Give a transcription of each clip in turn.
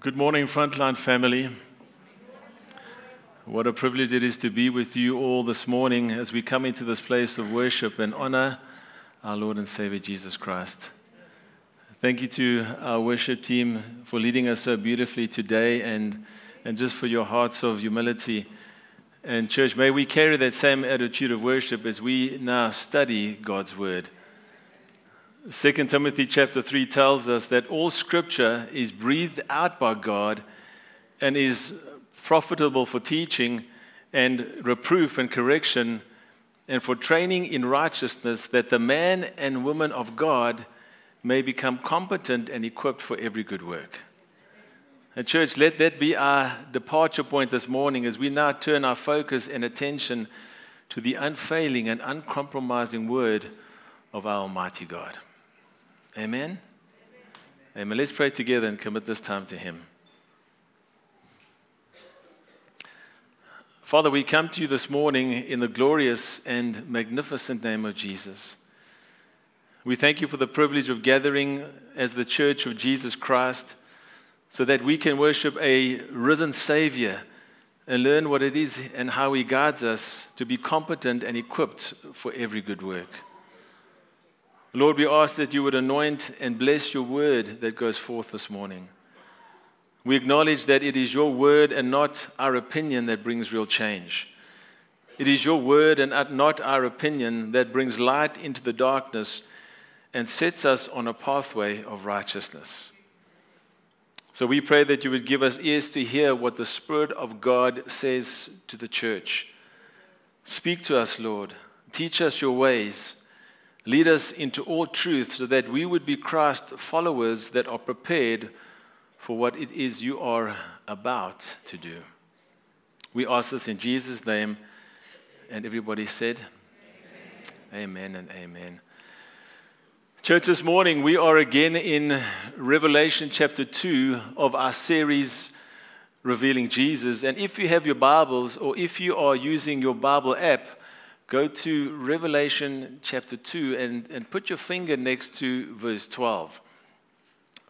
Good morning, Frontline family. What a privilege it is to be with you all this morning as we come into this place of worship and honor our Lord and Savior Jesus Christ. Thank you to our worship team for leading us so beautifully today and, and just for your hearts of humility. And, church, may we carry that same attitude of worship as we now study God's Word. 2 Timothy chapter 3 tells us that all scripture is breathed out by God and is profitable for teaching and reproof and correction and for training in righteousness that the man and woman of God may become competent and equipped for every good work. And church, let that be our departure point this morning as we now turn our focus and attention to the unfailing and uncompromising word of our Almighty God. Amen? Amen. Let's pray together and commit this time to Him. Father, we come to you this morning in the glorious and magnificent name of Jesus. We thank you for the privilege of gathering as the church of Jesus Christ so that we can worship a risen Savior and learn what it is and how He guides us to be competent and equipped for every good work. Lord, we ask that you would anoint and bless your word that goes forth this morning. We acknowledge that it is your word and not our opinion that brings real change. It is your word and not our opinion that brings light into the darkness and sets us on a pathway of righteousness. So we pray that you would give us ears to hear what the Spirit of God says to the church. Speak to us, Lord. Teach us your ways. Lead us into all truth so that we would be Christ followers that are prepared for what it is you are about to do. We ask this in Jesus' name. And everybody said, Amen, amen and amen. Church, this morning we are again in Revelation chapter 2 of our series Revealing Jesus. And if you have your Bibles or if you are using your Bible app, go to Revelation chapter 2 and, and put your finger next to verse 12.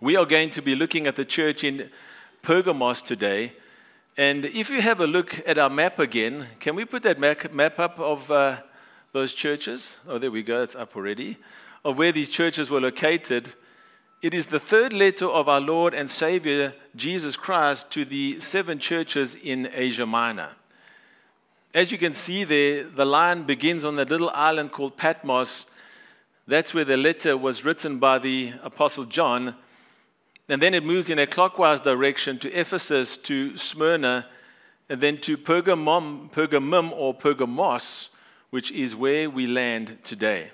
We are going to be looking at the church in Pergamos today. And if you have a look at our map again, can we put that map up of uh, those churches? Oh, there we go, it's up already. Of where these churches were located. It is the third letter of our Lord and Savior Jesus Christ to the seven churches in Asia Minor. As you can see there, the line begins on that little island called Patmos. That's where the letter was written by the Apostle John. And then it moves in a clockwise direction to Ephesus, to Smyrna, and then to Pergamum, Pergamum or Pergamos, which is where we land today.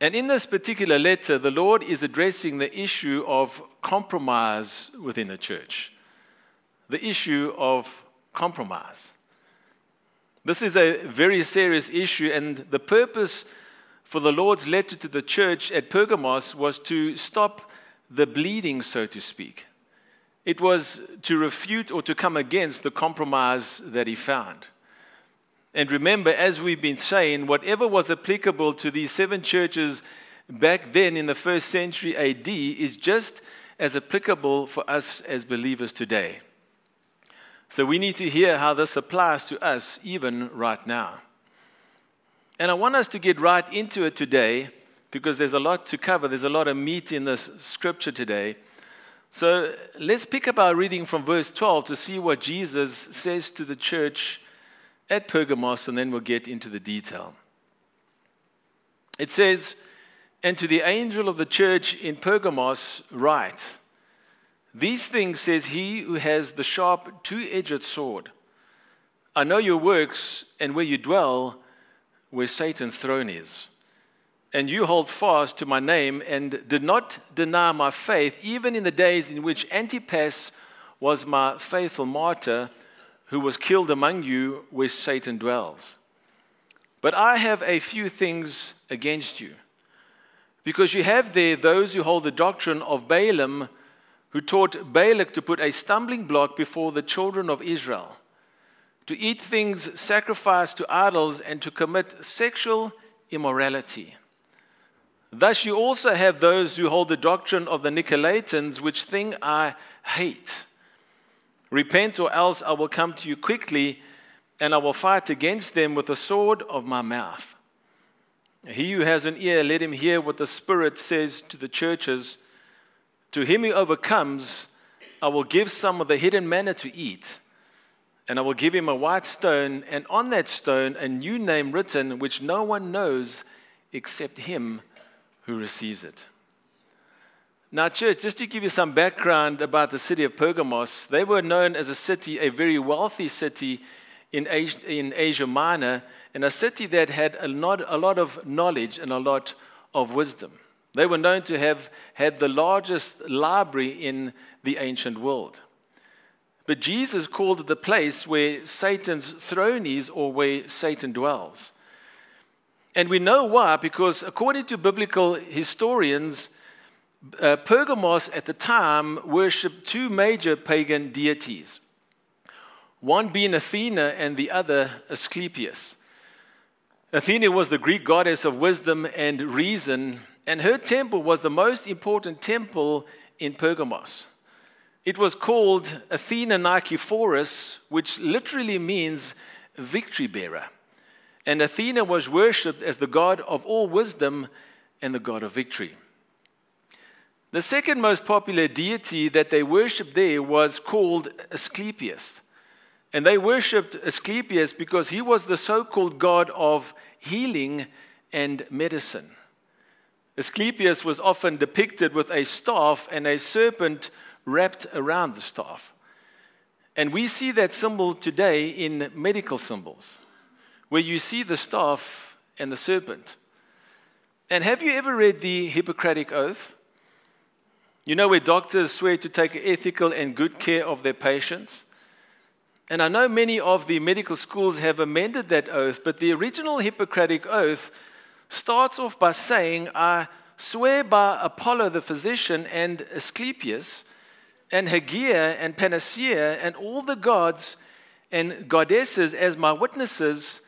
And in this particular letter, the Lord is addressing the issue of compromise within the church. The issue of compromise. This is a very serious issue, and the purpose for the Lord's letter to the church at Pergamos was to stop the bleeding, so to speak. It was to refute or to come against the compromise that he found. And remember, as we've been saying, whatever was applicable to these seven churches back then in the first century AD is just as applicable for us as believers today. So we need to hear how this applies to us even right now. And I want us to get right into it today because there's a lot to cover. There's a lot of meat in this scripture today. So let's pick up our reading from verse 12 to see what Jesus says to the church at Pergamos, and then we'll get into the detail. It says, And to the angel of the church in Pergamos, write, these things says he who has the sharp, two edged sword. I know your works and where you dwell, where Satan's throne is. And you hold fast to my name and did not deny my faith, even in the days in which Antipas was my faithful martyr, who was killed among you where Satan dwells. But I have a few things against you, because you have there those who hold the doctrine of Balaam who taught Balak to put a stumbling block before the children of Israel, to eat things sacrificed to idols, and to commit sexual immorality. Thus, you also have those who hold the doctrine of the Nicolaitans, which thing I hate. Repent, or else I will come to you quickly, and I will fight against them with the sword of my mouth. He who has an ear, let him hear what the Spirit says to the churches. To him who overcomes, I will give some of the hidden manna to eat, and I will give him a white stone, and on that stone a new name written, which no one knows except him who receives it. Now, church, just to give you some background about the city of Pergamos, they were known as a city, a very wealthy city in Asia, in Asia Minor, and a city that had a lot, a lot of knowledge and a lot of wisdom. They were known to have had the largest library in the ancient world. But Jesus called it the place where Satan's throne is or where Satan dwells. And we know why, because according to biblical historians, uh, Pergamos at the time worshipped two major pagan deities, one being Athena and the other Asclepius. Athena was the Greek goddess of wisdom and reason, and her temple was the most important temple in Pergamos. It was called Athena Nikephoros, which literally means victory bearer. And Athena was worshipped as the god of all wisdom and the god of victory. The second most popular deity that they worshipped there was called Asclepius. And they worshipped Asclepius because he was the so called god of healing and medicine. Asclepius was often depicted with a staff and a serpent wrapped around the staff. And we see that symbol today in medical symbols, where you see the staff and the serpent. And have you ever read the Hippocratic Oath? You know, where doctors swear to take ethical and good care of their patients. And I know many of the medical schools have amended that oath, but the original Hippocratic Oath starts off by saying, I swear by Apollo the physician and Asclepius and Hygieia and Panacea and all the gods and goddesses as my witnesses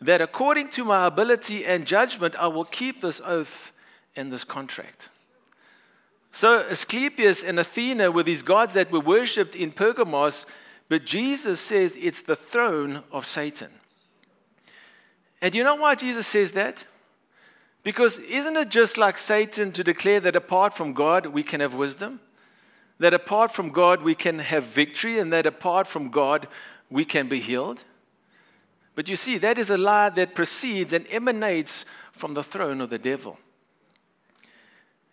that according to my ability and judgment I will keep this oath and this contract. So Asclepius and Athena were these gods that were worshipped in Pergamos, but Jesus says it's the throne of Satan. And you know why Jesus says that? Because isn't it just like Satan to declare that apart from God we can have wisdom? That apart from God we can have victory, and that apart from God we can be healed? But you see, that is a lie that proceeds and emanates from the throne of the devil.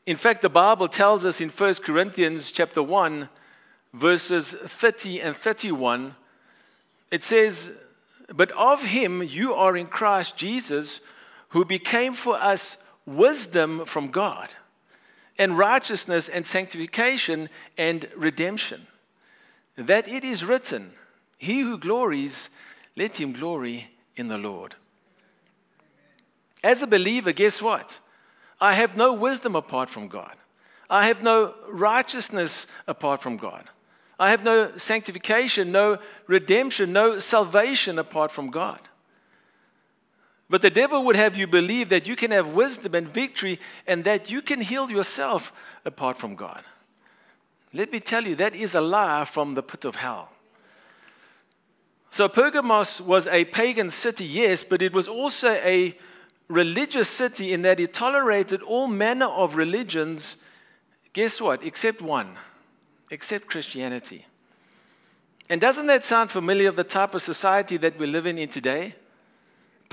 In fact, the Bible tells us in 1 Corinthians chapter 1, verses 30 and 31, it says, But of him you are in Christ Jesus, who became for us wisdom from God, and righteousness and sanctification and redemption. That it is written, He who glories, let him glory in the Lord. As a believer, guess what? I have no wisdom apart from God. I have no righteousness apart from God. I have no sanctification, no redemption, no salvation apart from God. But the devil would have you believe that you can have wisdom and victory and that you can heal yourself apart from God. Let me tell you, that is a lie from the pit of hell. So, Pergamos was a pagan city, yes, but it was also a religious city in that it tolerated all manner of religions, guess what? Except one, except Christianity. And doesn't that sound familiar of the type of society that we live in, in today?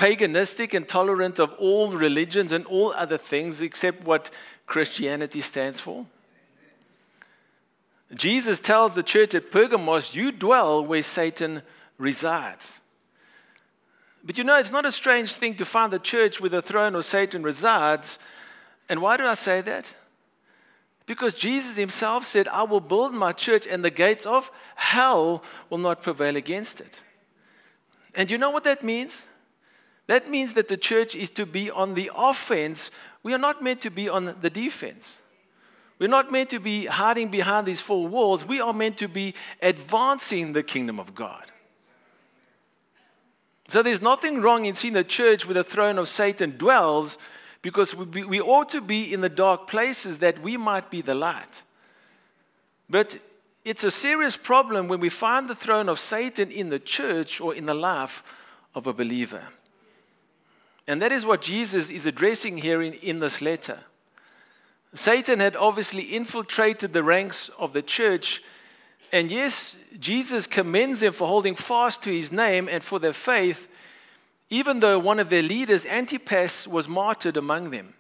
Paganistic and tolerant of all religions and all other things except what Christianity stands for. Jesus tells the church at Pergamos, You dwell where Satan resides. But you know, it's not a strange thing to find the church where the throne of Satan resides. And why do I say that? Because Jesus himself said, I will build my church and the gates of hell will not prevail against it. And you know what that means? That means that the church is to be on the offense. We are not meant to be on the defense. We're not meant to be hiding behind these four walls. We are meant to be advancing the kingdom of God. So there's nothing wrong in seeing a church where the throne of Satan dwells because we, we ought to be in the dark places that we might be the light. But it's a serious problem when we find the throne of Satan in the church or in the life of a believer. And that is what Jesus is addressing here in, in this letter. Satan had obviously infiltrated the ranks of the church. And yes, Jesus commends them for holding fast to his name and for their faith, even though one of their leaders, Antipas, was martyred among them.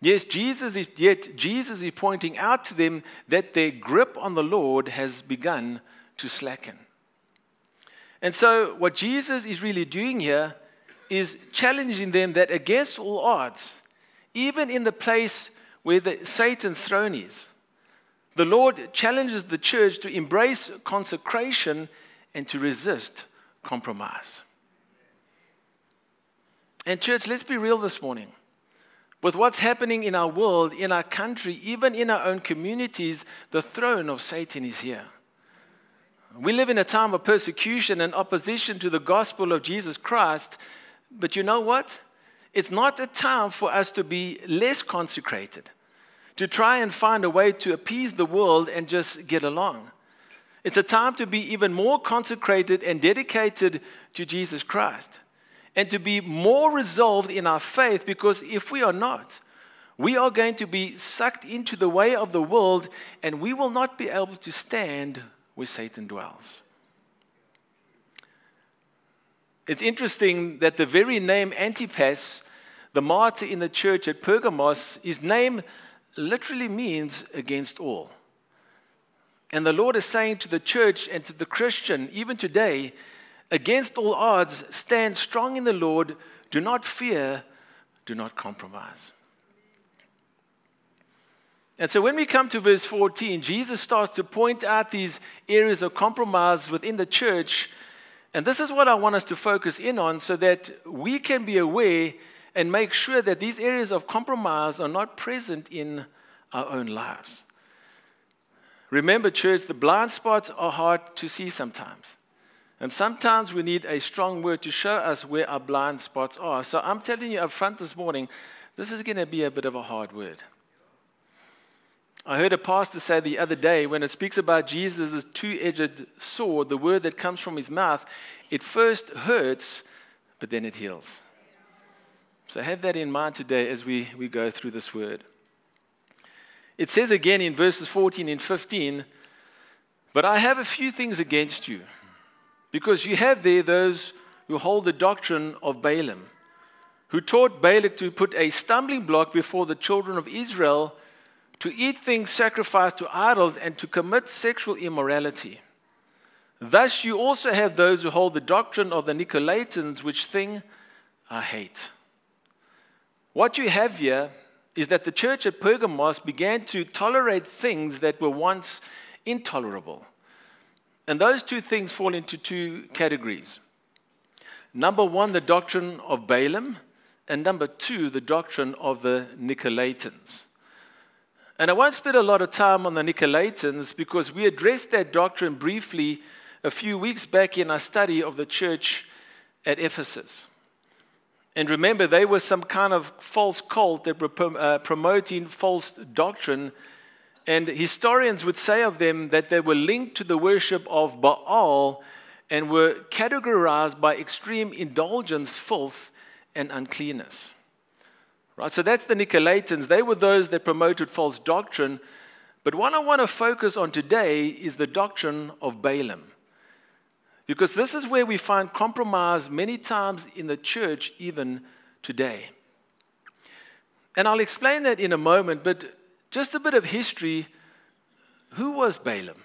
Yes, Jesus is, yet Jesus is pointing out to them that their grip on the Lord has begun to slacken. And so, what Jesus is really doing here is challenging them that against all odds, even in the place where the, Satan's throne is, the Lord challenges the church to embrace consecration and to resist compromise. And, church, let's be real this morning. With what's happening in our world, in our country, even in our own communities, the throne of Satan is here. We live in a time of persecution and opposition to the gospel of Jesus Christ, but you know what? It's not a time for us to be less consecrated, to try and find a way to appease the world and just get along. It's a time to be even more consecrated and dedicated to Jesus Christ and to be more resolved in our faith because if we are not, we are going to be sucked into the way of the world and we will not be able to stand where Satan dwells. It's interesting that the very name Antipas, the martyr in the church at Pergamos, his name literally means against all. And the Lord is saying to the church and to the Christian, even today, Against all odds, stand strong in the Lord. Do not fear. Do not compromise. And so when we come to verse 14, Jesus starts to point out these areas of compromise within the church. And this is what I want us to focus in on so that we can be aware and make sure that these areas of compromise are not present in our own lives. Remember, church, the blind spots are hard to see sometimes. And sometimes we need a strong word to show us where our blind spots are. So I'm telling you up front this morning, this is going to be a bit of a hard word. I heard a pastor say the other day when it speaks about Jesus' two edged sword, the word that comes from his mouth, it first hurts, but then it heals. So have that in mind today as we, we go through this word. It says again in verses 14 and 15, But I have a few things against you because you have there those who hold the doctrine of Balaam, who taught Balak to put a stumbling block before the children of Israel to eat things sacrificed to idols and to commit sexual immorality. Thus, you also have those who hold the doctrine of the Nicolaitans, which thing I hate. What you have here is that the church at Pergamos began to tolerate things that were once intolerable. And those two things fall into two categories. Number one, the doctrine of Balaam, and number two, the doctrine of the Nicolaitans. And I won't spend a lot of time on the Nicolaitans because we addressed that doctrine briefly a few weeks back in our study of the church at Ephesus. And remember, they were some kind of false cult that were uh, promoting false doctrine and historians would say of them that they were linked to the worship of Baal and were categorized by extreme indulgence, filth, and uncleanness. Right? So that's the Nicolaitans. They were those that promoted false doctrine. But what I want to focus on today is the doctrine of Balaam. Because this is where we find compromise many times in the church, even today. And I'll explain that in a moment, but just a bit of history who was Balaam?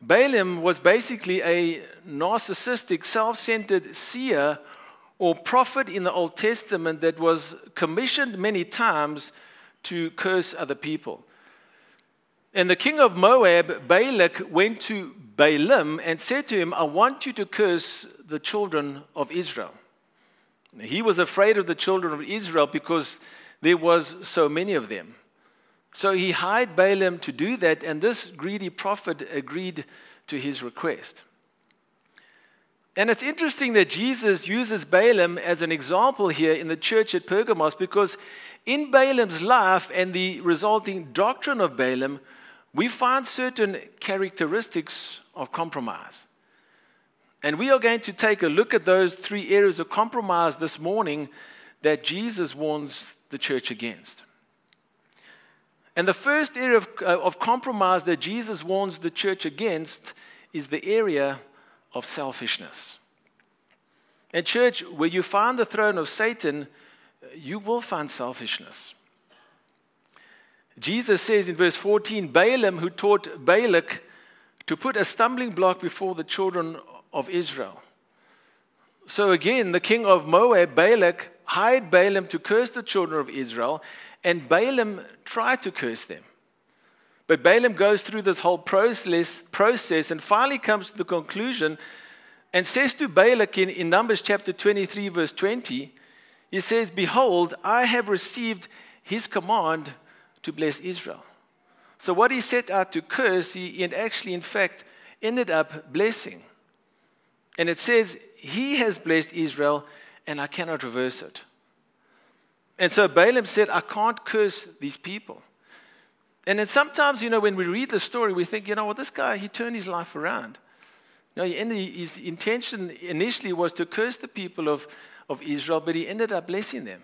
Balaam was basically a narcissistic, self centered seer or prophet in the Old Testament that was commissioned many times to curse other people. And the king of Moab, Balak, went to Balaam and said to him, I want you to curse the children of Israel. He was afraid of the children of Israel because there was so many of them. So he hired Balaam to do that, and this greedy prophet agreed to his request. And it's interesting that Jesus uses Balaam as an example here in the church at Pergamos because in Balaam's life and the resulting doctrine of Balaam, we find certain characteristics of compromise. And we are going to take a look at those three areas of compromise this morning that Jesus warns the church against. And the first area of, uh, of compromise that Jesus warns the church against is the area of selfishness. And, church, where you find the throne of Satan, you will find selfishness. Jesus says in verse 14 Balaam, who taught Balak to put a stumbling block before the children of Israel. So again, the king of Moab, Balak, hired Balaam to curse the children of Israel, and Balaam tried to curse them. But Balaam goes through this whole process, process and finally comes to the conclusion and says to Balak in, in Numbers chapter 23, verse 20, he says, Behold, I have received his command to bless Israel. So, what he set out to curse, he actually, in fact, ended up blessing. And it says, He has blessed Israel, and I cannot reverse it. And so Balaam said, I can't curse these people. And then sometimes, you know, when we read the story, we think, you know what, well, this guy, he turned his life around. You know, his intention initially was to curse the people of, of Israel, but he ended up blessing them.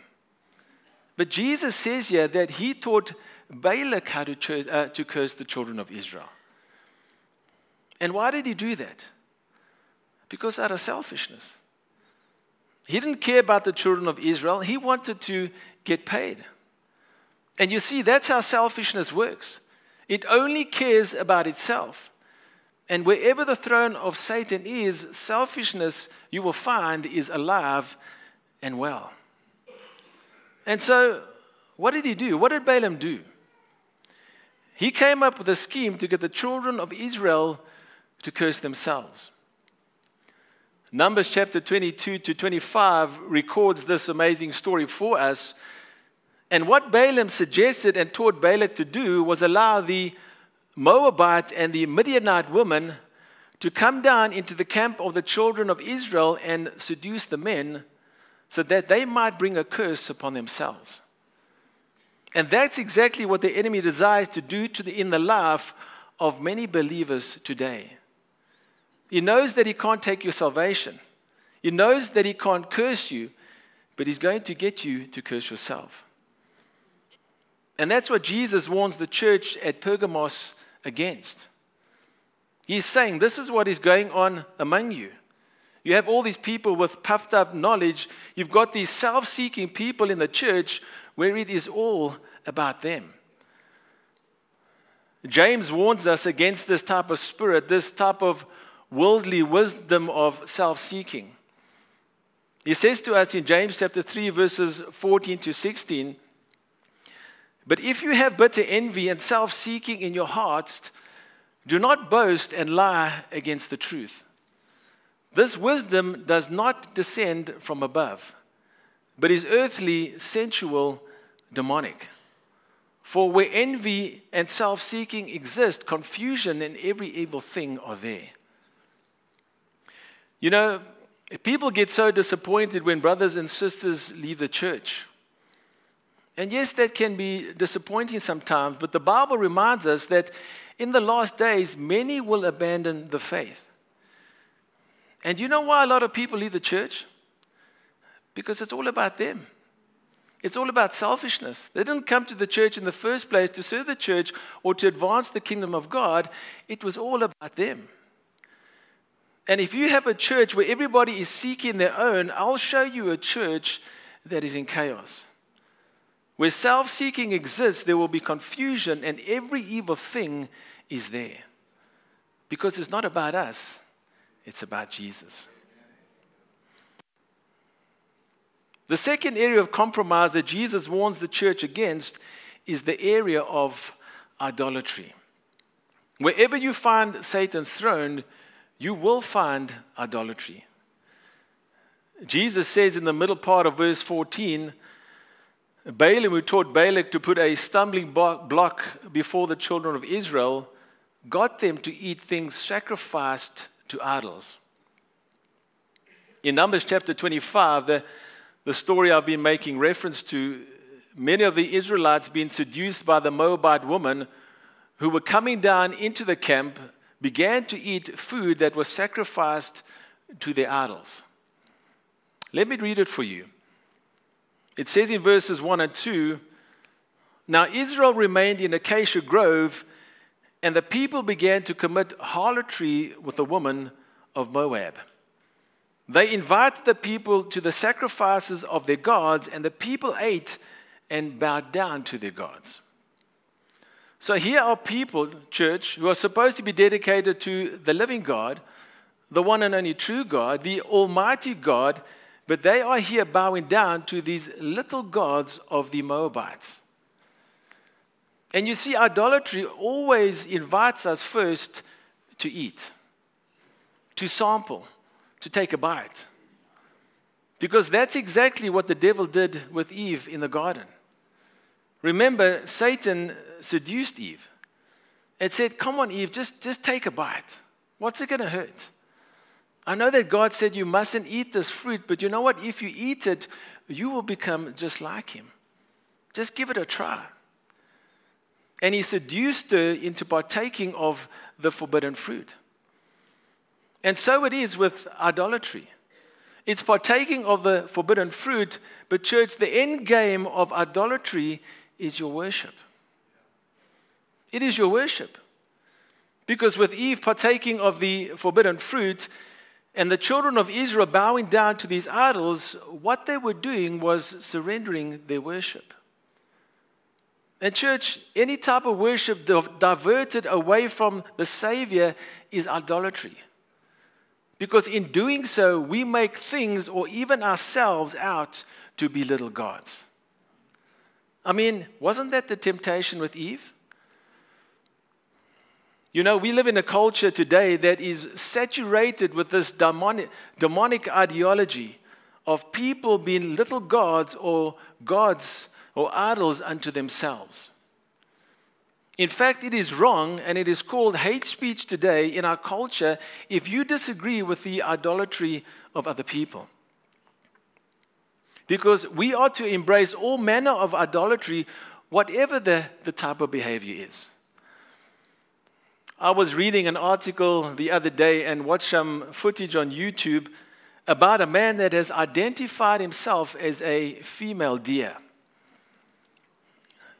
But Jesus says here that he taught Balak how to, uh, to curse the children of Israel. And why did he do that? Because out of selfishness. He didn't care about the children of Israel, he wanted to get paid. And you see, that's how selfishness works. It only cares about itself. And wherever the throne of Satan is, selfishness, you will find, is alive and well. And so, what did he do? What did Balaam do? He came up with a scheme to get the children of Israel to curse themselves. Numbers chapter 22 to 25 records this amazing story for us. And what Balaam suggested and taught Balak to do was allow the Moabite and the Midianite woman to come down into the camp of the children of Israel and seduce the men so that they might bring a curse upon themselves. And that's exactly what the enemy desires to do to the, in the life of many believers today. He knows that he can't take your salvation. He knows that he can't curse you, but he's going to get you to curse yourself. And that's what Jesus warns the church at Pergamos against. He's saying, This is what is going on among you. You have all these people with puffed up knowledge. You've got these self seeking people in the church where it is all about them. James warns us against this type of spirit, this type of worldly wisdom of self seeking. He says to us in James chapter 3, verses 14 to 16 But if you have bitter envy and self seeking in your hearts, do not boast and lie against the truth. This wisdom does not descend from above, but is earthly, sensual, demonic. For where envy and self seeking exist, confusion and every evil thing are there. You know, people get so disappointed when brothers and sisters leave the church. And yes, that can be disappointing sometimes, but the Bible reminds us that in the last days, many will abandon the faith. And you know why a lot of people leave the church? Because it's all about them. It's all about selfishness. They didn't come to the church in the first place to serve the church or to advance the kingdom of God. It was all about them. And if you have a church where everybody is seeking their own, I'll show you a church that is in chaos. Where self seeking exists, there will be confusion, and every evil thing is there. Because it's not about us, it's about Jesus. The second area of compromise that Jesus warns the church against is the area of idolatry. Wherever you find Satan's throne, you will find idolatry. Jesus says in the middle part of verse 14, Balaam, who taught Balak to put a stumbling block before the children of Israel, got them to eat things sacrificed to idols. In Numbers chapter 25, the, the story I've been making reference to, many of the Israelites being seduced by the Moabite woman who were coming down into the camp began to eat food that was sacrificed to their idols. Let me read it for you. It says in verses 1 and 2 Now Israel remained in Acacia Grove, and the people began to commit harlotry with the woman of Moab. They invited the people to the sacrifices of their gods, and the people ate and bowed down to their gods. So here are people, church, who are supposed to be dedicated to the living God, the one and only true God, the Almighty God, but they are here bowing down to these little gods of the Moabites. And you see, idolatry always invites us first to eat, to sample, to take a bite. Because that's exactly what the devil did with Eve in the garden. Remember, Satan seduced Eve. It said, Come on, Eve, just, just take a bite. What's it going to hurt? I know that God said you mustn't eat this fruit, but you know what? If you eat it, you will become just like him. Just give it a try. And he seduced her into partaking of the forbidden fruit. And so it is with idolatry. It's partaking of the forbidden fruit, but, church, the end game of idolatry is your worship. It is your worship. Because with Eve partaking of the forbidden fruit and the children of Israel bowing down to these idols, what they were doing was surrendering their worship. And, church, any type of worship diverted away from the Savior is idolatry. Because in doing so, we make things or even ourselves out to be little gods. I mean, wasn't that the temptation with Eve? You know, we live in a culture today that is saturated with this demonic, demonic ideology of people being little gods or gods or idols unto themselves. In fact, it is wrong and it is called hate speech today in our culture if you disagree with the idolatry of other people because we ought to embrace all manner of idolatry, whatever the, the type of behavior is. I was reading an article the other day and watched some footage on YouTube about a man that has identified himself as a female deer.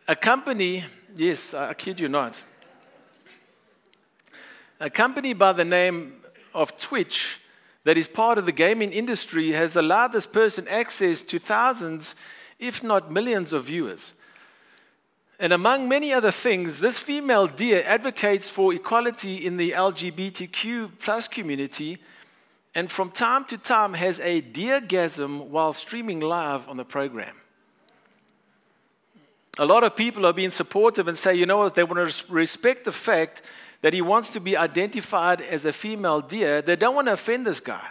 A company, yes, I kid you not, a company by the name of Twitch that is part of the gaming industry has allowed this person access to thousands, if not millions, of viewers. And among many other things, this female deer advocates for equality in the LGBTQ plus community and from time to time has a deergasm while streaming live on the program. A lot of people are being supportive and say, you know what, they want to respect the fact that he wants to be identified as a female deer, they don't want to offend this guy.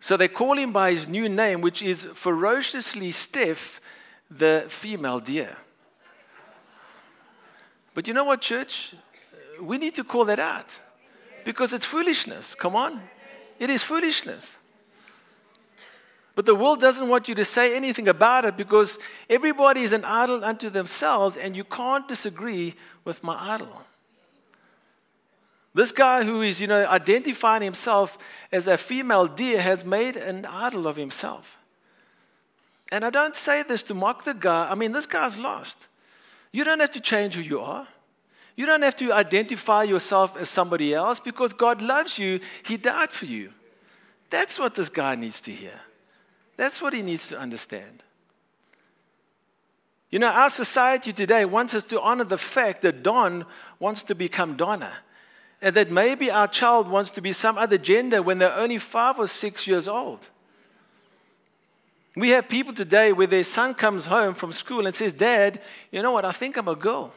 So they call him by his new name, which is ferociously Steph, the female deer. But you know what, church? We need to call that out because it's foolishness. Come on. It is foolishness. But the world doesn't want you to say anything about it because everybody is an idol unto themselves, and you can't disagree with my idol. This guy who is, you know, identifying himself as a female deer has made an idol of himself. And I don't say this to mock the guy. I mean, this guy's lost. You don't have to change who you are. You don't have to identify yourself as somebody else because God loves you. He died for you. That's what this guy needs to hear. That's what he needs to understand. You know, our society today wants us to honor the fact that Don wants to become Donna and that maybe our child wants to be some other gender when they're only five or six years old. We have people today where their son comes home from school and says, Dad, you know what? I think I'm a girl.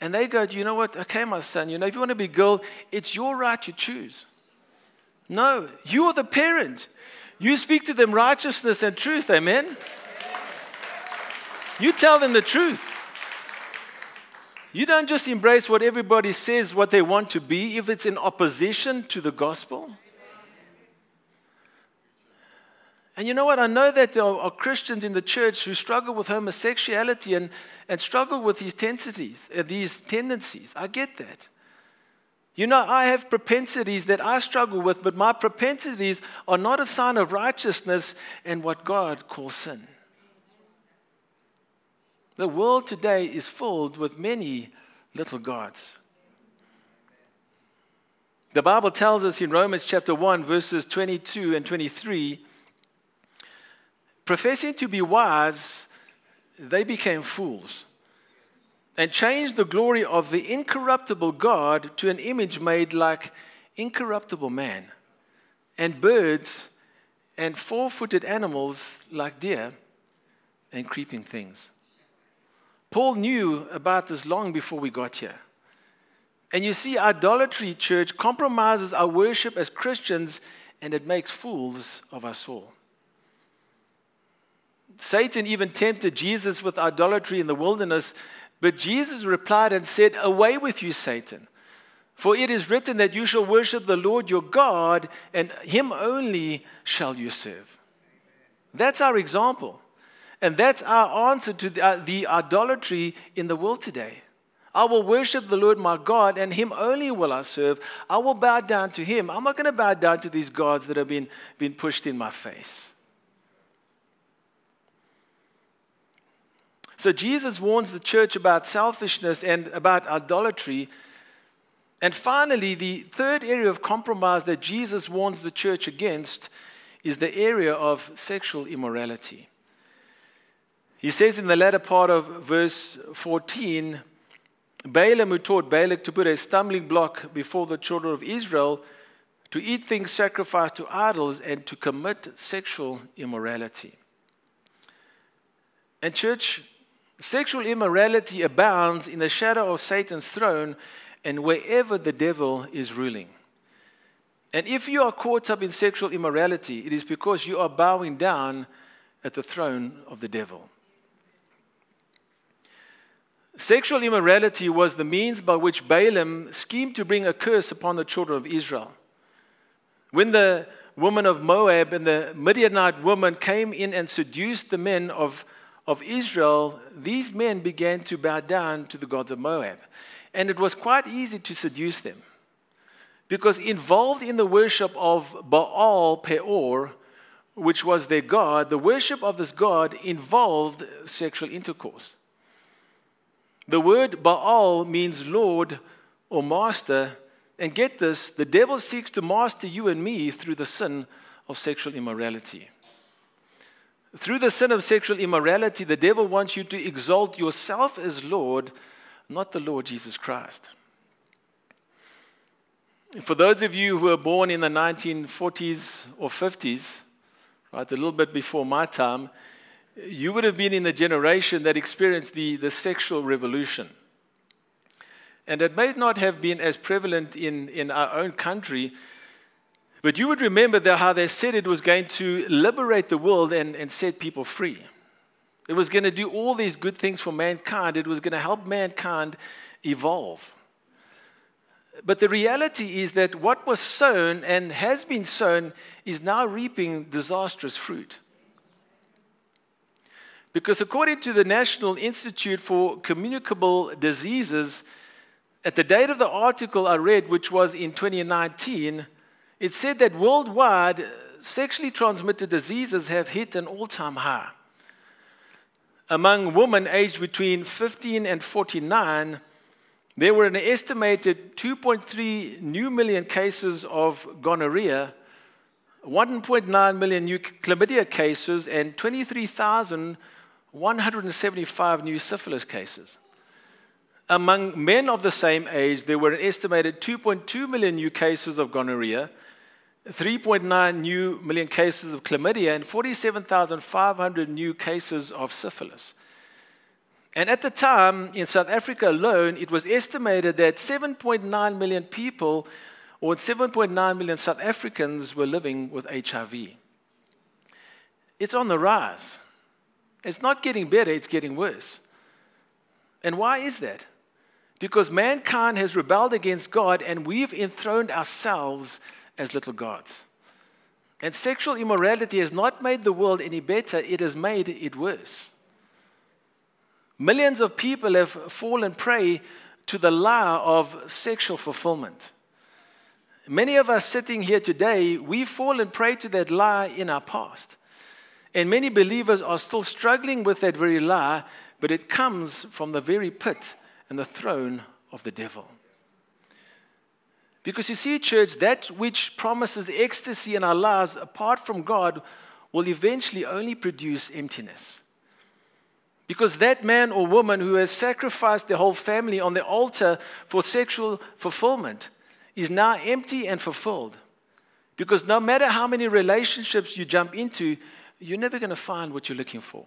And they go, You know what? Okay, my son, you know, if you want to be a girl, it's your right to choose. No, you are the parent. You speak to them righteousness and truth, amen? You tell them the truth. You don't just embrace what everybody says what they want to be if it's in opposition to the gospel. And you know what? I know that there are Christians in the church who struggle with homosexuality and, and struggle with these tendencies, uh, these tendencies. I get that. You know, I have propensities that I struggle with, but my propensities are not a sign of righteousness and what God calls sin. The world today is filled with many little gods. The Bible tells us in Romans chapter 1, verses 22 and 23 professing to be wise, they became fools and changed the glory of the incorruptible God to an image made like incorruptible man, and birds and four footed animals like deer and creeping things. Paul knew about this long before we got here. And you see, idolatry, church, compromises our worship as Christians and it makes fools of us all. Satan even tempted Jesus with idolatry in the wilderness, but Jesus replied and said, Away with you, Satan. For it is written that you shall worship the Lord your God, and him only shall you serve. That's our example. And that's our answer to the, uh, the idolatry in the world today. I will worship the Lord my God, and him only will I serve. I will bow down to him. I'm not going to bow down to these gods that have been, been pushed in my face. So Jesus warns the church about selfishness and about idolatry. And finally, the third area of compromise that Jesus warns the church against is the area of sexual immorality. He says in the latter part of verse 14 Balaam, who taught Balak to put a stumbling block before the children of Israel, to eat things sacrificed to idols, and to commit sexual immorality. And, church, Sexual immorality abounds in the shadow of Satan's throne and wherever the devil is ruling. And if you are caught up in sexual immorality, it is because you are bowing down at the throne of the devil. Sexual immorality was the means by which Balaam schemed to bring a curse upon the children of Israel. When the woman of Moab and the Midianite woman came in and seduced the men of of Israel, these men began to bow down to the gods of Moab. And it was quite easy to seduce them. Because involved in the worship of Baal Peor, which was their god, the worship of this god involved sexual intercourse. The word Baal means Lord or master. And get this the devil seeks to master you and me through the sin of sexual immorality. Through the sin of sexual immorality, the devil wants you to exalt yourself as Lord, not the Lord Jesus Christ. For those of you who were born in the 1940s or 50s, right, a little bit before my time, you would have been in the generation that experienced the, the sexual revolution. And it may not have been as prevalent in, in our own country, but you would remember how they said it was going to liberate the world and, and set people free. It was going to do all these good things for mankind. It was going to help mankind evolve. But the reality is that what was sown and has been sown is now reaping disastrous fruit. Because according to the National Institute for Communicable Diseases, at the date of the article I read, which was in 2019, it said that worldwide, sexually transmitted diseases have hit an all time high. Among women aged between 15 and 49, there were an estimated 2.3 new million cases of gonorrhea, 1.9 million new chlamydia cases, and 23,175 new syphilis cases. Among men of the same age, there were an estimated 2.2 million new cases of gonorrhea, 3.9 new million cases of chlamydia and 47,500 new cases of syphilis. And at the time, in South Africa alone, it was estimated that 7.9 million people, or 7.9 million South Africans, were living with HIV. It's on the rise. It's not getting better, it's getting worse. And why is that? Because mankind has rebelled against God and we've enthroned ourselves as little gods. And sexual immorality has not made the world any better, it has made it worse. Millions of people have fallen prey to the lie of sexual fulfillment. Many of us sitting here today, we've fallen prey to that lie in our past. And many believers are still struggling with that very lie, but it comes from the very pit and the throne of the devil. Because you see, church, that which promises ecstasy in our lives apart from God will eventually only produce emptiness. Because that man or woman who has sacrificed their whole family on the altar for sexual fulfillment is now empty and fulfilled. Because no matter how many relationships you jump into, you're never going to find what you're looking for.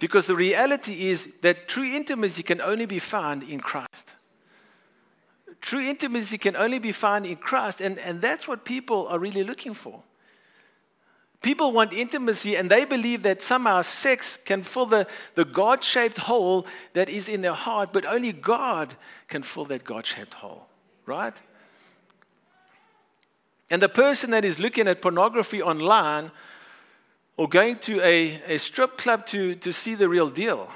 Because the reality is that true intimacy can only be found in Christ. True intimacy can only be found in Christ, and, and that's what people are really looking for. People want intimacy and they believe that somehow sex can fill the, the God shaped hole that is in their heart, but only God can fill that God shaped hole, right? And the person that is looking at pornography online or going to a, a strip club to, to see the real deal,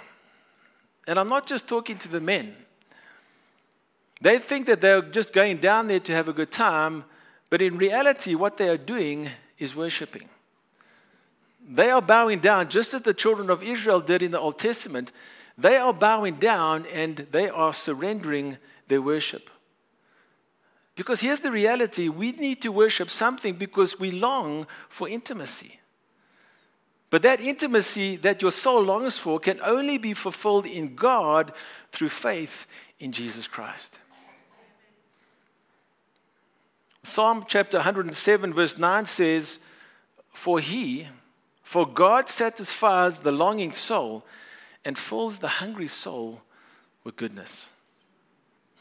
and I'm not just talking to the men, they think that they're just going down there to have a good time, but in reality, what they are doing is worshiping. They are bowing down, just as the children of Israel did in the Old Testament. They are bowing down and they are surrendering their worship. Because here's the reality we need to worship something because we long for intimacy. But that intimacy that your soul longs for can only be fulfilled in God through faith in Jesus Christ. Psalm chapter 107, verse 9 says, For he, for God satisfies the longing soul and fills the hungry soul with goodness.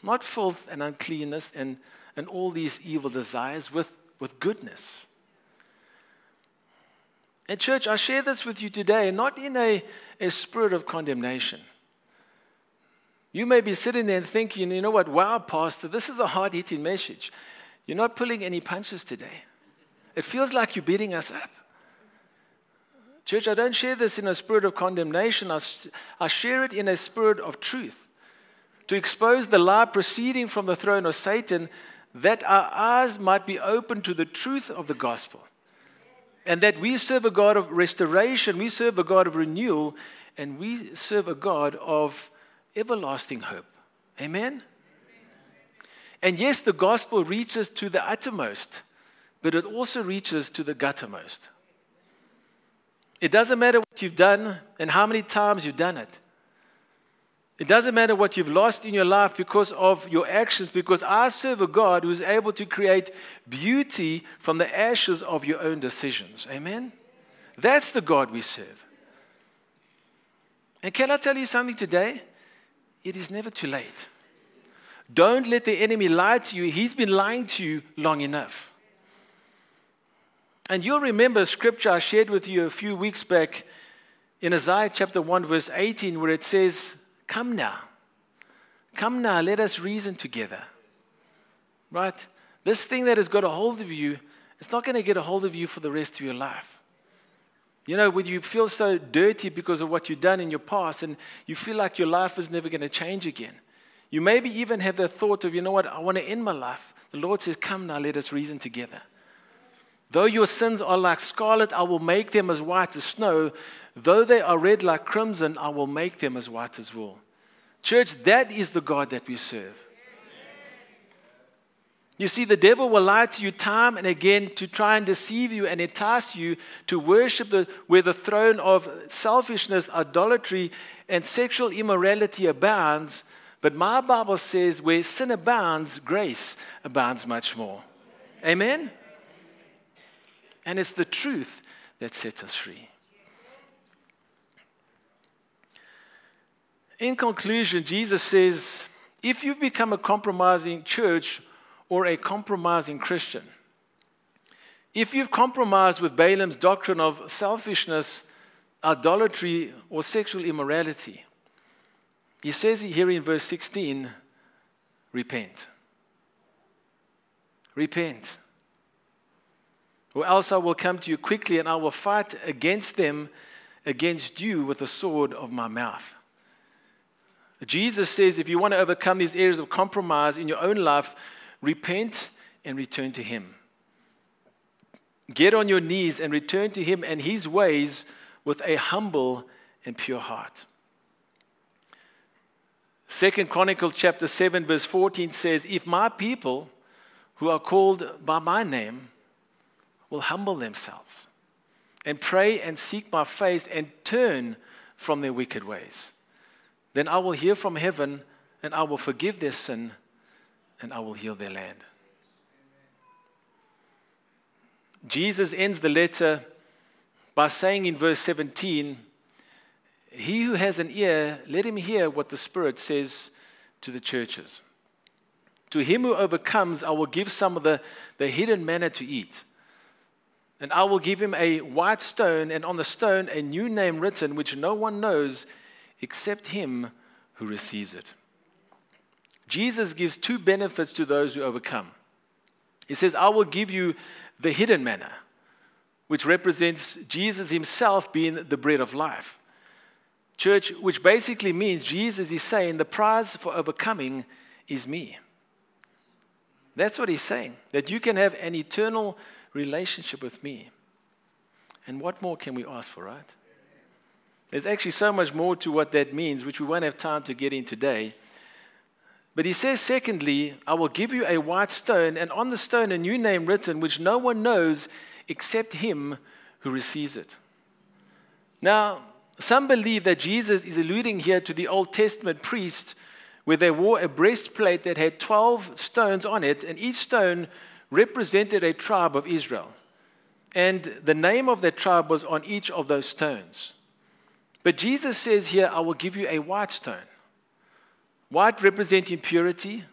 Not filth and uncleanness and, and all these evil desires, with, with goodness. And, church, I share this with you today, not in a, a spirit of condemnation. You may be sitting there and thinking, you know what, wow, Pastor, this is a hard hitting message. You're not pulling any punches today. It feels like you're beating us up. Church, I don't share this in a spirit of condemnation, I, I share it in a spirit of truth. To expose the lie proceeding from the throne of Satan, that our eyes might be open to the truth of the gospel. And that we serve a God of restoration, we serve a God of renewal, and we serve a God of everlasting hope. Amen? And yes, the gospel reaches to the uttermost, but it also reaches to the guttermost. It doesn't matter what you've done and how many times you've done it. It doesn't matter what you've lost in your life because of your actions, because I serve a God who is able to create beauty from the ashes of your own decisions. Amen? That's the God we serve. And can I tell you something today? It is never too late. Don't let the enemy lie to you. He's been lying to you long enough. And you'll remember a scripture I shared with you a few weeks back in Isaiah chapter 1, verse 18, where it says, Come now. Come now, let us reason together. Right? This thing that has got a hold of you, it's not going to get a hold of you for the rest of your life. You know, when you feel so dirty because of what you've done in your past and you feel like your life is never going to change again. You maybe even have the thought of, you know what, I want to end my life. The Lord says, Come now, let us reason together. Though your sins are like scarlet, I will make them as white as snow. Though they are red like crimson, I will make them as white as wool. Church, that is the God that we serve. You see, the devil will lie to you time and again to try and deceive you and entice you to worship the, where the throne of selfishness, idolatry, and sexual immorality abounds. But my Bible says, where sin abounds, grace abounds much more. Amen? And it's the truth that sets us free. In conclusion, Jesus says if you've become a compromising church or a compromising Christian, if you've compromised with Balaam's doctrine of selfishness, idolatry, or sexual immorality, he says here in verse 16, repent. Repent. or else I will come to you quickly and I will fight against them, against you with the sword of my mouth. Jesus says if you want to overcome these areas of compromise in your own life, repent and return to Him. Get on your knees and return to Him and His ways with a humble and pure heart. Second Chronicles chapter 7 verse 14 says, If my people who are called by my name will humble themselves and pray and seek my face and turn from their wicked ways, then I will hear from heaven and I will forgive their sin and I will heal their land. Jesus ends the letter by saying in verse 17, He who has an ear, let him hear what the Spirit says to the churches. To him who overcomes, I will give some of the, the hidden manna to eat. And I will give him a white stone, and on the stone a new name written, which no one knows except him who receives it. Jesus gives two benefits to those who overcome. He says, I will give you the hidden manna, which represents Jesus himself being the bread of life. Church, which basically means Jesus is saying the prize for overcoming is me. That's what he's saying, that you can have an eternal relationship with me. And what more can we ask for, right? There's actually so much more to what that means, which we won't have time to get in today. But he says, secondly, I will give you a white stone, and on the stone a new name written, which no one knows except him who receives it. Now, some believe that Jesus is alluding here to the Old Testament priest, where they wore a breastplate that had 12 stones on it, and each stone represented a tribe of Israel. And the name of that tribe was on each of those stones. But Jesus says here, I will give you a white stone. White representing purity,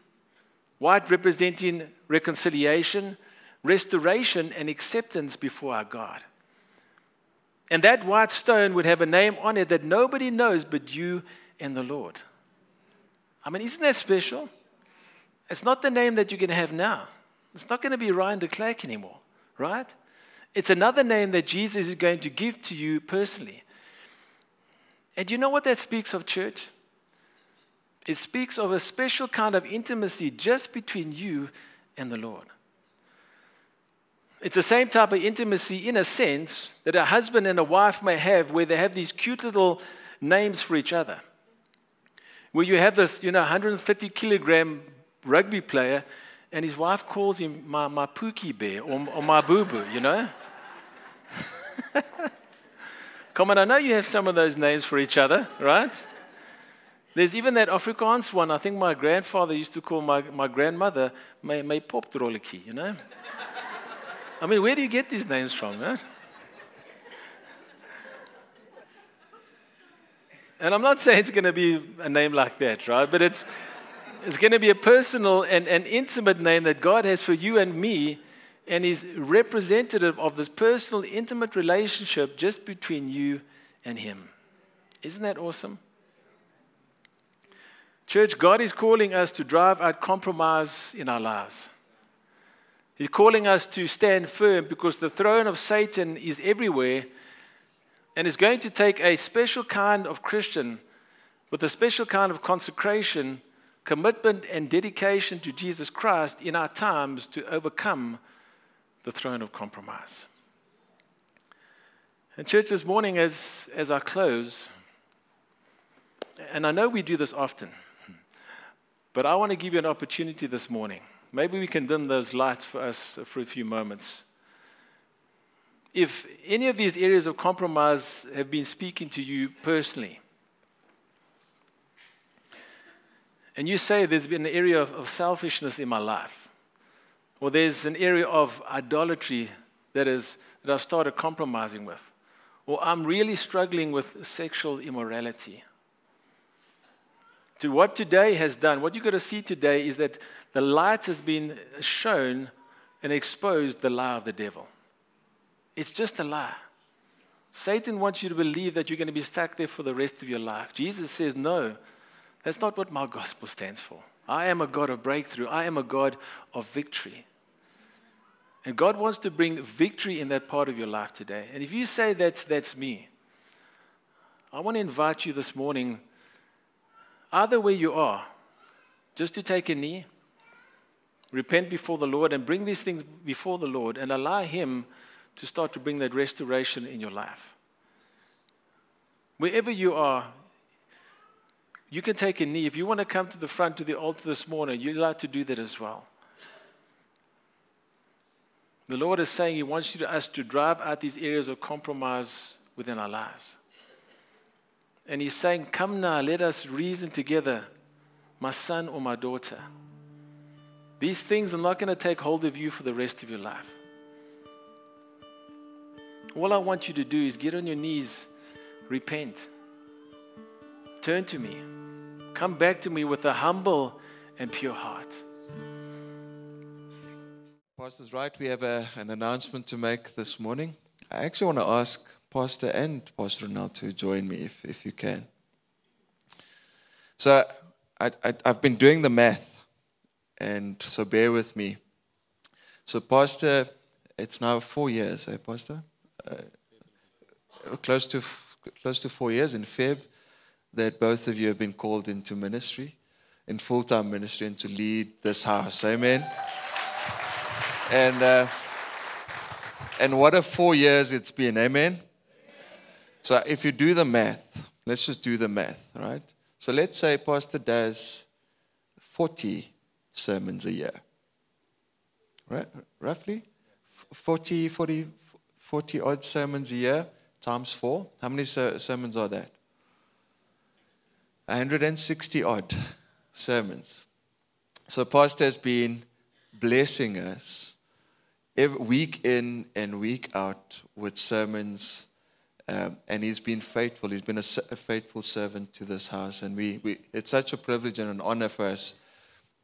white representing reconciliation, restoration, and acceptance before our God. And that white stone would have a name on it that nobody knows but you and the Lord. I mean, isn't that special? It's not the name that you can have now. It's not going to be Ryan de Klerk anymore, right? It's another name that Jesus is going to give to you personally. And you know what that speaks of, church? It speaks of a special kind of intimacy just between you and the Lord. It's the same type of intimacy, in a sense, that a husband and a wife may have, where they have these cute little names for each other. Where you have this, you know, 130 kilogram rugby player, and his wife calls him my, my pookie bear or, or my boo boo, you know? Come on, I know you have some of those names for each other, right? There's even that Afrikaans one. I think my grandfather used to call my, my grandmother my, my popdrolletjie, you know? I mean, where do you get these names from, right? And I'm not saying it's going to be a name like that, right? But it's, it's going to be a personal and, and intimate name that God has for you and me and is representative of this personal, intimate relationship just between you and Him. Isn't that awesome? Church, God is calling us to drive out compromise in our lives. He's calling us to stand firm because the throne of Satan is everywhere and is going to take a special kind of Christian with a special kind of consecration, commitment, and dedication to Jesus Christ in our times to overcome the throne of compromise. And, church, this morning, as, as I close, and I know we do this often, but I want to give you an opportunity this morning. Maybe we can dim those lights for us uh, for a few moments. If any of these areas of compromise have been speaking to you personally, and you say there's been an area of, of selfishness in my life, or there's an area of idolatry that, is, that I've started compromising with, or I'm really struggling with sexual immorality. To what today has done, what you've got to see today is that the light has been shown and exposed the lie of the devil. It's just a lie. Satan wants you to believe that you're going to be stuck there for the rest of your life. Jesus says, No, that's not what my gospel stands for. I am a God of breakthrough, I am a God of victory. And God wants to bring victory in that part of your life today. And if you say that's, that's me, I want to invite you this morning, either where you are, just to take a knee, repent before the Lord, and bring these things before the Lord and allow Him to start to bring that restoration in your life. Wherever you are, you can take a knee. If you want to come to the front to the altar this morning, you're allowed to do that as well. The Lord is saying He wants you to, us to drive out these areas of compromise within our lives. And He's saying, Come now, let us reason together, my son or my daughter. These things are not going to take hold of you for the rest of your life. All I want you to do is get on your knees, repent, turn to me, come back to me with a humble and pure heart. Pastor's right. We have a, an announcement to make this morning. I actually want to ask Pastor and Pastor Ronald to join me if, if you can. So I, I, I've been doing the math, and so bear with me. So, Pastor, it's now four years, eh, Pastor? uh, close to close to four years in Feb that both of you have been called into ministry, in full time ministry, and to lead this house. Amen. And uh, and what a four years it's been. Amen. So if you do the math, let's just do the math, right? So let's say Pastor does 40 sermons a year, right? Roughly 40, 40, 40 odd sermons a year times four. How many sermons are that? 160 odd sermons. So, Pastor has been blessing us every week in and week out with sermons. Um, and he's been faithful. He's been a, a, faithful servant to this house. And we, we, it's such a privilege and an honor for us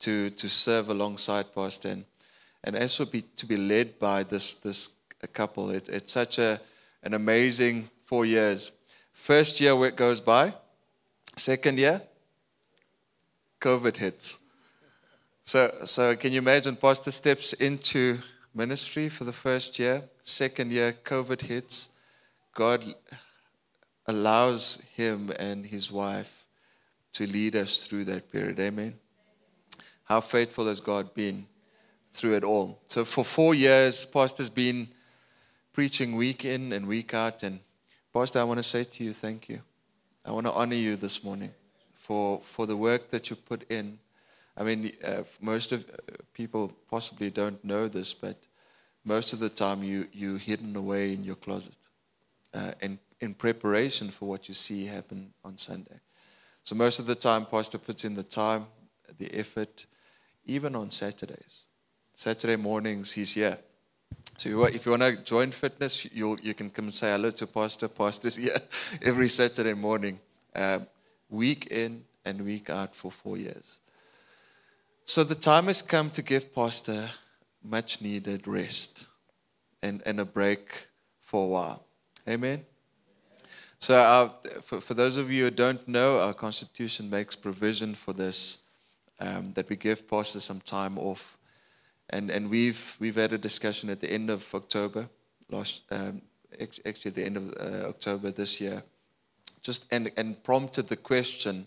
to, to serve alongside Pastor and, and also be, to be led by this, this couple. It, it's such a, an amazing four years. First year where it goes by, second year, COVID hits. So, so can you imagine Pastor steps into ministry for the first year, second year, COVID hits. God allows him and his wife to lead us through that period. Amen. How faithful has God been through it all? So for four years, Pastor's been preaching week in and week out. And Pastor, I want to say to you, thank you. I want to honor you this morning for, for the work that you put in. I mean, uh, most of uh, people possibly don't know this, but most of the time you, you're hidden away in your closet uh, in, in preparation for what you see happen on Sunday. So most of the time, Pastor puts in the time, the effort, even on Saturdays. Saturday mornings, he's here. So if you want to join fitness, you you can come and say hello to Pastor. Pastor's here every Saturday morning, um, week in and week out for four years. So the time has come to give Pastor much needed rest and, and a break for a while. Amen? So, our, for, for those of you who don't know, our Constitution makes provision for this um, that we give pastors some time off and, and we've, we've had a discussion at the end of October, last, um, actually at the end of uh, October this year, just and, and prompted the question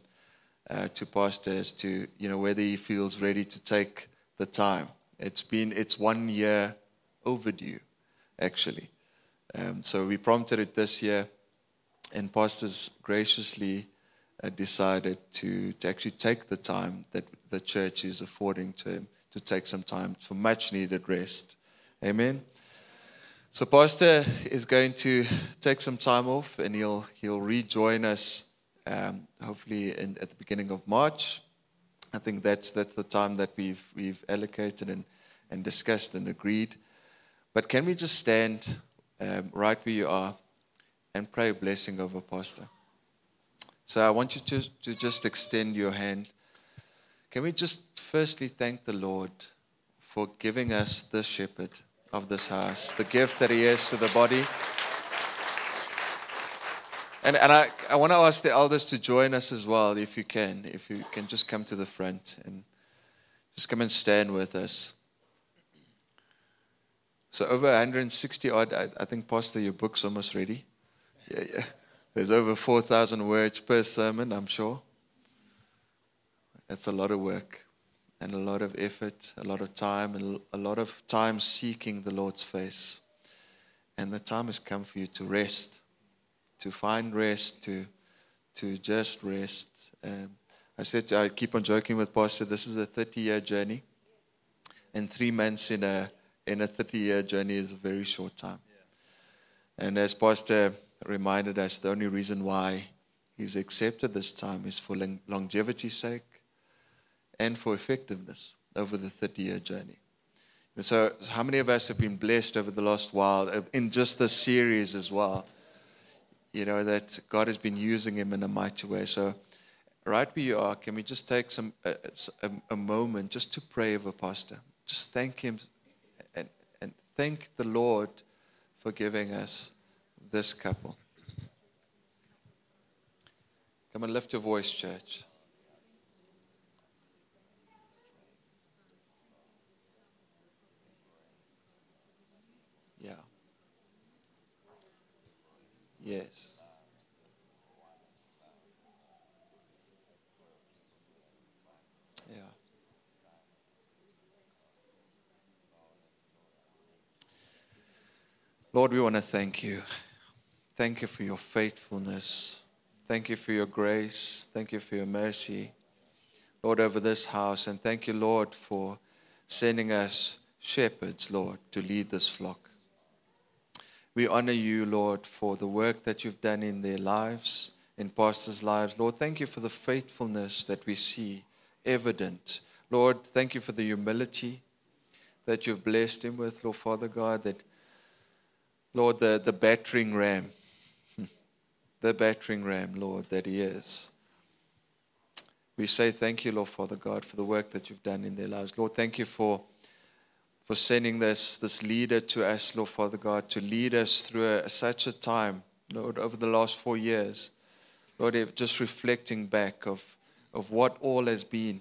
uh, to pastors to you know whether he feels ready to take the time. It's been it's one year overdue, actually. Um, so we prompted it this year, and pastors graciously uh, decided to, to actually take the time that the church is affording to him to take some time for much needed rest. Amen. So Pastor is going to take some time off and he'll he'll rejoin us um, hopefully in, at the beginning of March. I think that's that's the time that we've we've allocated and, and discussed and agreed. But can we just stand um, right where you are and pray a blessing over Pastor? So I want you to, to just extend your hand. Can we just firstly thank the Lord for giving us the shepherd of this house, the gift that he is to the body. And, and I, I want to ask the elders to join us as well, if you can. If you can just come to the front and just come and stand with us. So over 160 odd. I, I think, Pastor, your book's almost ready. Yeah, yeah. There's over 4,000 words per sermon, I'm sure. That's a lot of work and a lot of effort, a lot of time, and a lot of time seeking the Lord's face. And the time has come for you to rest, to find rest, to, to just rest. Um, I said, I keep on joking with Pastor, this is a 30 year journey. And three months in a, in a 30 year journey is a very short time. And as Pastor reminded us, the only reason why he's accepted this time is for longevity's sake and for effectiveness over the 30 year journey. And so, how many of us have been blessed over the last while uh, in just this series as well? You know, that God has been using him in a mighty way. So, right where you are, can we just take some a, a, a moment just to pray over Pastor? Just thank him thank the Lord for giving us this couple. Come and lift your voice, church. Yeah. Yes. Yeah. Lord, we want to thank you. Thank you for your faithfulness. Thank you for your grace. Thank you for your mercy, Lord, over this house. And thank you, Lord, for sending us shepherds, Lord, to lead this flock. We honor you, Lord, for the work that you've done in their lives, in pastors' lives. Lord, thank you for the faithfulness that we see evident. Lord, thank you for the humility that you've blessed him with, Lord Father God, that, Lord, the, the battering ram the battering ram, Lord, that He is. We say thank you, Lord Father God, for the work that you've done in their lives. Lord, thank you for, for sending this, this leader to us, Lord Father God, to lead us through a, such a time, Lord, over the last four years. Lord, just reflecting back of, of what all has been.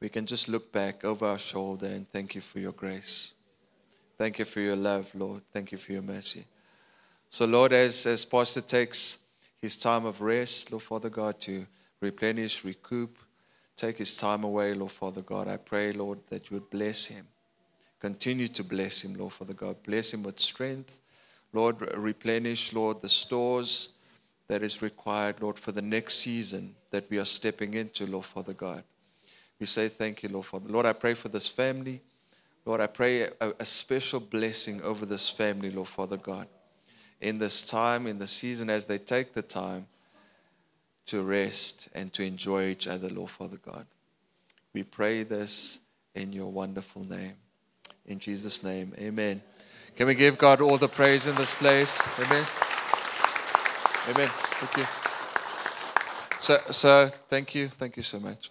We can just look back over our shoulder and thank you for your grace. Thank you for your love, Lord. Thank you for your mercy. So, Lord, as, as Pastor takes his time of rest, Lord Father God, to replenish, recoup, take his time away, Lord Father God, I pray, Lord, that you would bless him. Continue to bless him, Lord Father God. Bless him with strength. Lord, replenish, Lord, the stores that is required, Lord, for the next season that we are stepping into, Lord Father God. We say thank you, Lord Father. Lord, I pray for this family. Lord, I pray a, a special blessing over this family, Lord Father God in this time, in the season, as they take the time to rest and to enjoy each other, Lord Father God. We pray this in your wonderful name. In Jesus' name, amen. Can we give God all the praise in this place? Amen. Amen. Thank you. So, so thank you. Thank you so much.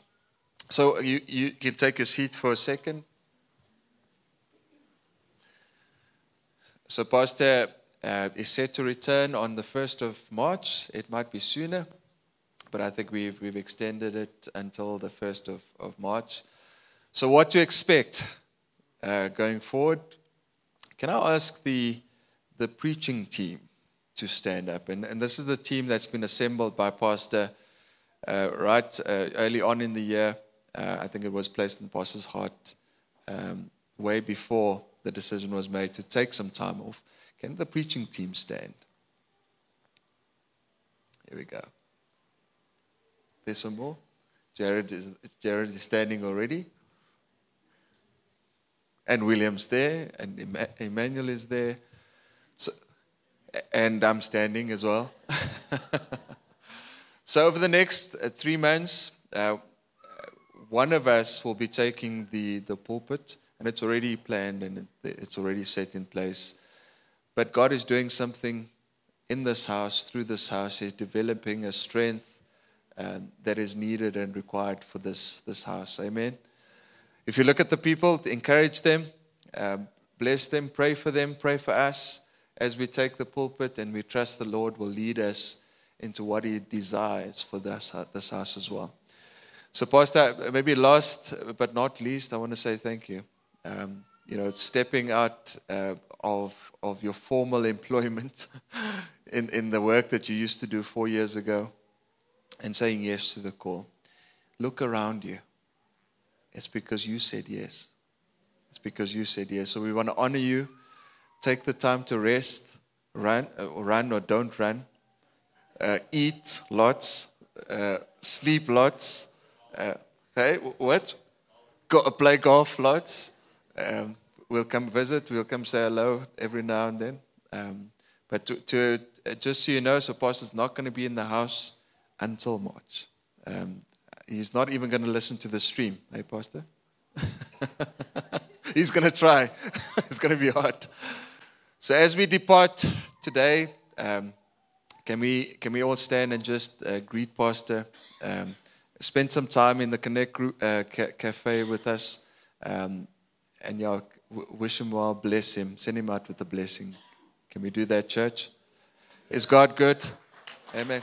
So you, you can take your seat for a second. So, Pastor uh, is set to return on the 1st of March. It might be sooner, but I think we've, we've extended it until the 1st of, of March. So, what to expect uh, going forward? Can I ask the, the preaching team to stand up? And, and this is the team that's been assembled by Pastor uh, right uh, early on in the year. Uh, I think it was placed in Pastor's heart um, way before the decision was made to take some time off. Can the preaching team stand? Here we go. There's some more. Jared is, Jared is standing already. And William's there, and Emmanuel is there. So, and I'm standing as well. so, over the next uh, three months, uh, one of us will be taking the, the pulpit, and it's already planned and it's already set in place. But God is doing something in this house, through this house. He's developing a strength um, that is needed and required for this, this house. Amen. If you look at the people, encourage them, um, bless them, pray for them, pray for us as we take the pulpit and we trust the Lord will lead us into what He desires for this, this house as well. So, Pastor, maybe last but not least, I want to say thank you. Um, you know, stepping out uh, of, of your formal employment in, in the work that you used to do four years ago and saying yes to the call. Look around you. It's because you said yes. It's because you said yes. So we want to honor you. Take the time to rest, run, uh, run or don't run, uh, eat lots, uh, sleep lots. Uh, okay, what? Go, play golf lots. Um, we'll come visit. We'll come say hello every now and then. Um, but to, to uh, just so you know, so Pastor's not going to be in the house until March. Um, he's not even going to listen to the stream. Hey, Pastor? he's going to try. it's going to be hard. So as we depart today, um, can we can we all stand and just uh, greet Pastor? Um, spend some time in the Connect group, uh, ca- cafe with us, um, and yeah, wish him well, bless him, send him out with a blessing. Can we do that, church? Is God good? Amen.